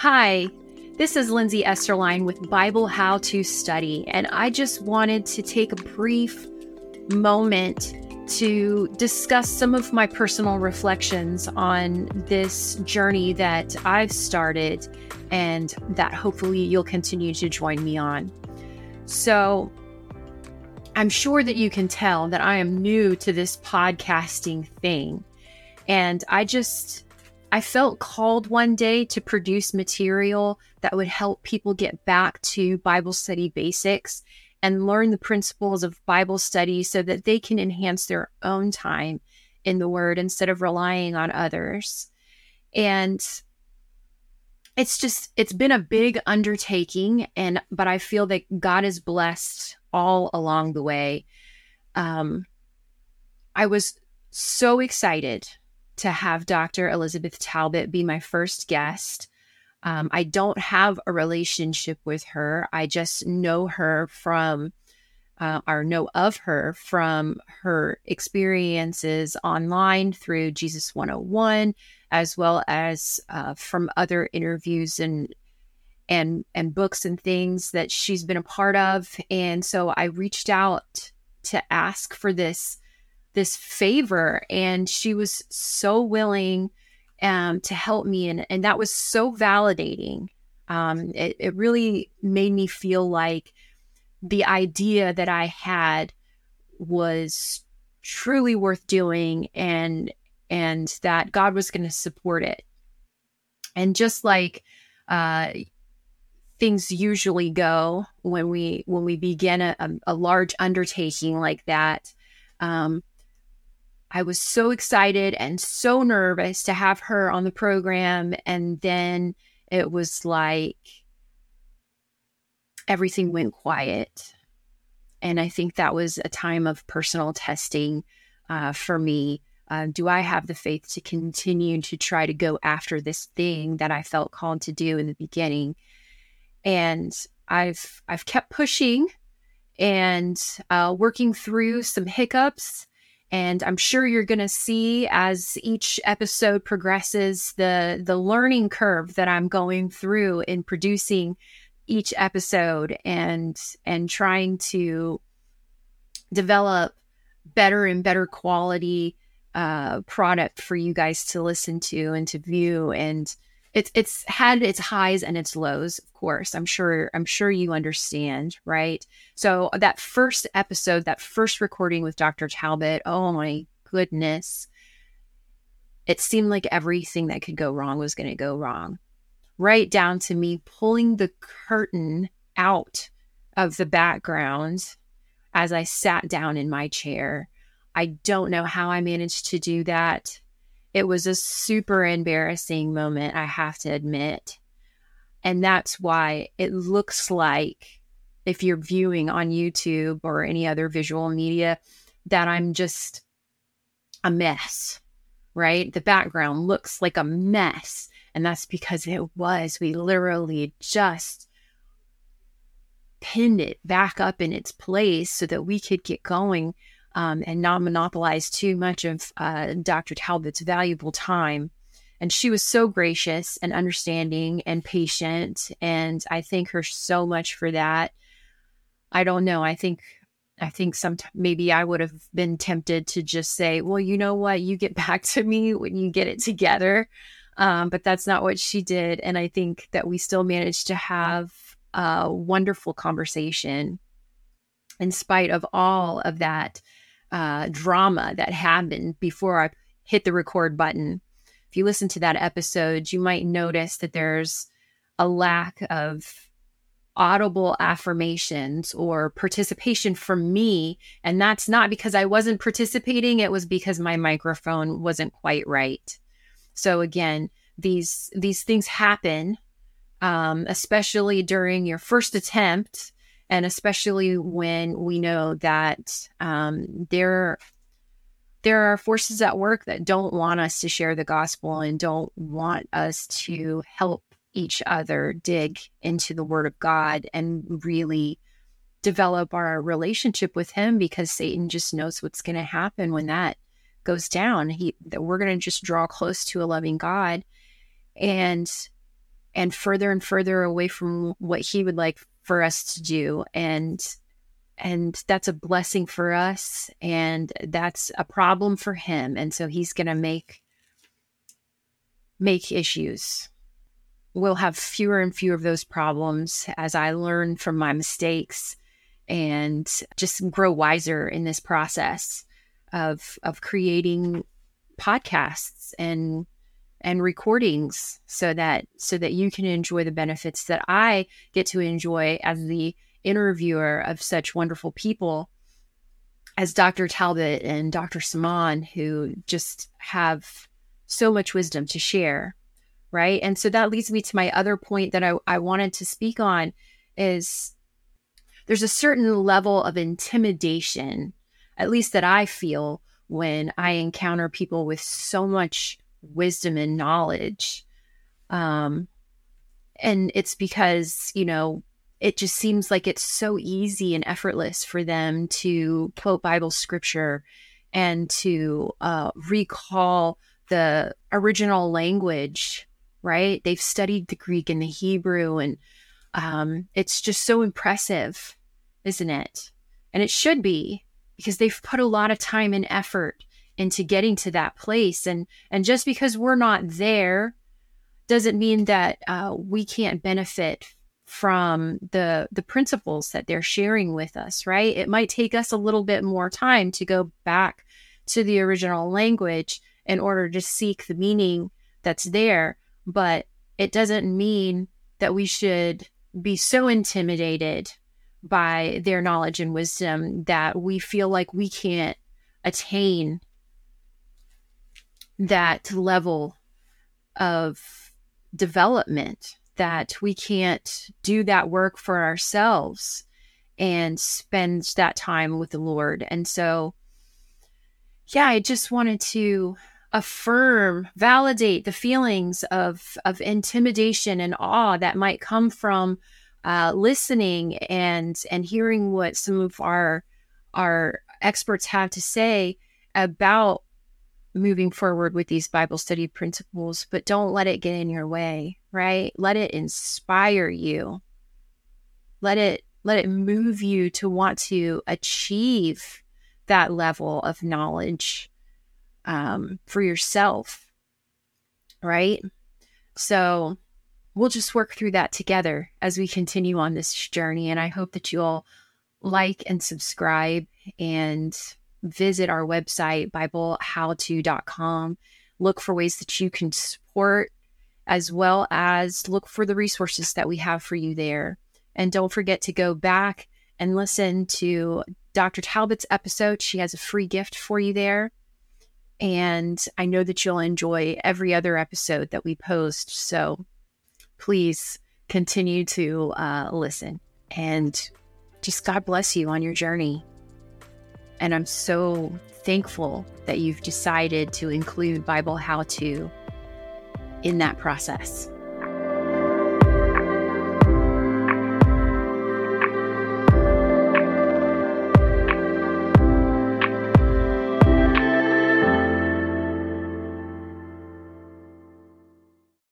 Hi, this is Lindsay Esterline with Bible How to Study, and I just wanted to take a brief moment to discuss some of my personal reflections on this journey that I've started and that hopefully you'll continue to join me on. So, I'm sure that you can tell that I am new to this podcasting thing. And I just, I felt called one day to produce material that would help people get back to Bible study basics and learn the principles of Bible study so that they can enhance their own time in the Word instead of relying on others. And it's just, it's been a big undertaking. And, but I feel that God is blessed all along the way. Um, I was so excited to have Dr. Elizabeth Talbot be my first guest. Um, I don't have a relationship with her. I just know her from, uh, or know of her from her experiences online through Jesus 101, as well as uh, from other interviews and and and books and things that she's been a part of. And so I reached out to ask for this this favor, and she was so willing um, to help me. And, and that was so validating. Um, it, it really made me feel like the idea that I had was truly worth doing and and that God was going to support it. And just like uh, things usually go when we when we begin a, a large undertaking like that, um, I was so excited and so nervous to have her on the program. And then it was like everything went quiet. And I think that was a time of personal testing uh, for me. Uh, do I have the faith to continue to try to go after this thing that I felt called to do in the beginning? And I've I've kept pushing and uh, working through some hiccups and i'm sure you're going to see as each episode progresses the the learning curve that i'm going through in producing each episode and and trying to develop better and better quality uh, product for you guys to listen to and to view and it's it's had its highs and its lows of course. I'm sure i'm sure you understand right? So uh, that first episode that first recording with dr talbot oh my goodness. It seemed like everything that could go wrong was going to go wrong. Right down to me pulling the curtain out of the background as i sat down in my chair. I don't know how i managed to do that it was a super embarrassing moment, I have to admit. And that's why it looks like, if you're viewing on YouTube or any other visual media, that I'm just a mess, right? The background looks like a mess. And that's because it was. We literally just pinned it back up in its place so that we could get going um, and not monopolize too much of uh, Dr. Talbot's valuable time. And she was so gracious and understanding and patient. And I thank her so much for that. I don't know. I think I think sometimes maybe I would have been tempted to just say, well, you know what? You get back to me when you get it together. Um, but that's not what she did. And I think that we still managed to have a wonderful conversation in spite of all of that uh, drama that happened before I hit the record button. If you listen to that episode, you might notice that there's a lack of audible affirmations or participation from me. And that's not because I wasn't participating, it was because my microphone wasn't quite right. So again, these these things happen, um, especially during your first attempt and especially when we know that um, there there are forces at work that don't want us to share the gospel and don't want us to help each other dig into the word of God and really develop our relationship with him because Satan just knows what's going to happen when that goes down. He that we're going to just draw close to a loving God and and further and further away from what he would like for us to do. And and that's a blessing for us and that's a problem for him. And so he's going to make make issues. We'll have fewer and fewer of those problems as i learn from my mistakes and just grow wiser in this process of of creating podcasts and and recordings so that so that you can enjoy the benefits that I get to enjoy as the interviewer of such wonderful people as Dr. Talbot and Dr. Simon who just have so much wisdom to share right and so that leads me to my other point that I, I wanted to speak on is there's a certain level of intimidation at least that I feel when I encounter people with so much wisdom and knowledge. Um, and it's because, you know, it just seems like it's so easy and effortless for them to quote Bible scripture and to uh, recall the original language, right? They've studied the Greek and the Hebrew, and um, it's just so impressive, isn't it? And it should be because they've put a lot of time and effort into getting to that place. And and just because we're not there doesn't mean that uh, we can't benefit from the the principles that they're sharing with us right? It might take us a little bit more time to go back to the original language in order to seek the meaning that's there but it doesn't mean that we should be so intimidated by their knowledge and wisdom that we feel like we can't attain that level of development, that we can't do that work for ourselves and spend that time with the Lord. And so, yeah, I just wanted to affirm, validate the feelings of, of intimidation and awe that might come from uh, listening and and hearing what some of our our experts have to say about moving forward with these Bible study principles, but don't let it get in your way, right? Let it inspire you. Let it let it move you to want to achieve that level of knowledge um, for yourself, right? So we'll just work through that together as we continue on this journey. And I hope that you'll like and subscribe and visit our website, BibleHowTo.com. Look for ways that you can support, as well as look for the resources that we have for you there. And don't forget to go back and listen to Dr. Talbot's episode. She has a free gift for you there. And I know that you'll enjoy every other episode that we post. So please continue to uh, listen and just God bless you on your journey. And I'm so thankful that you've decided to include Bible How To in that process.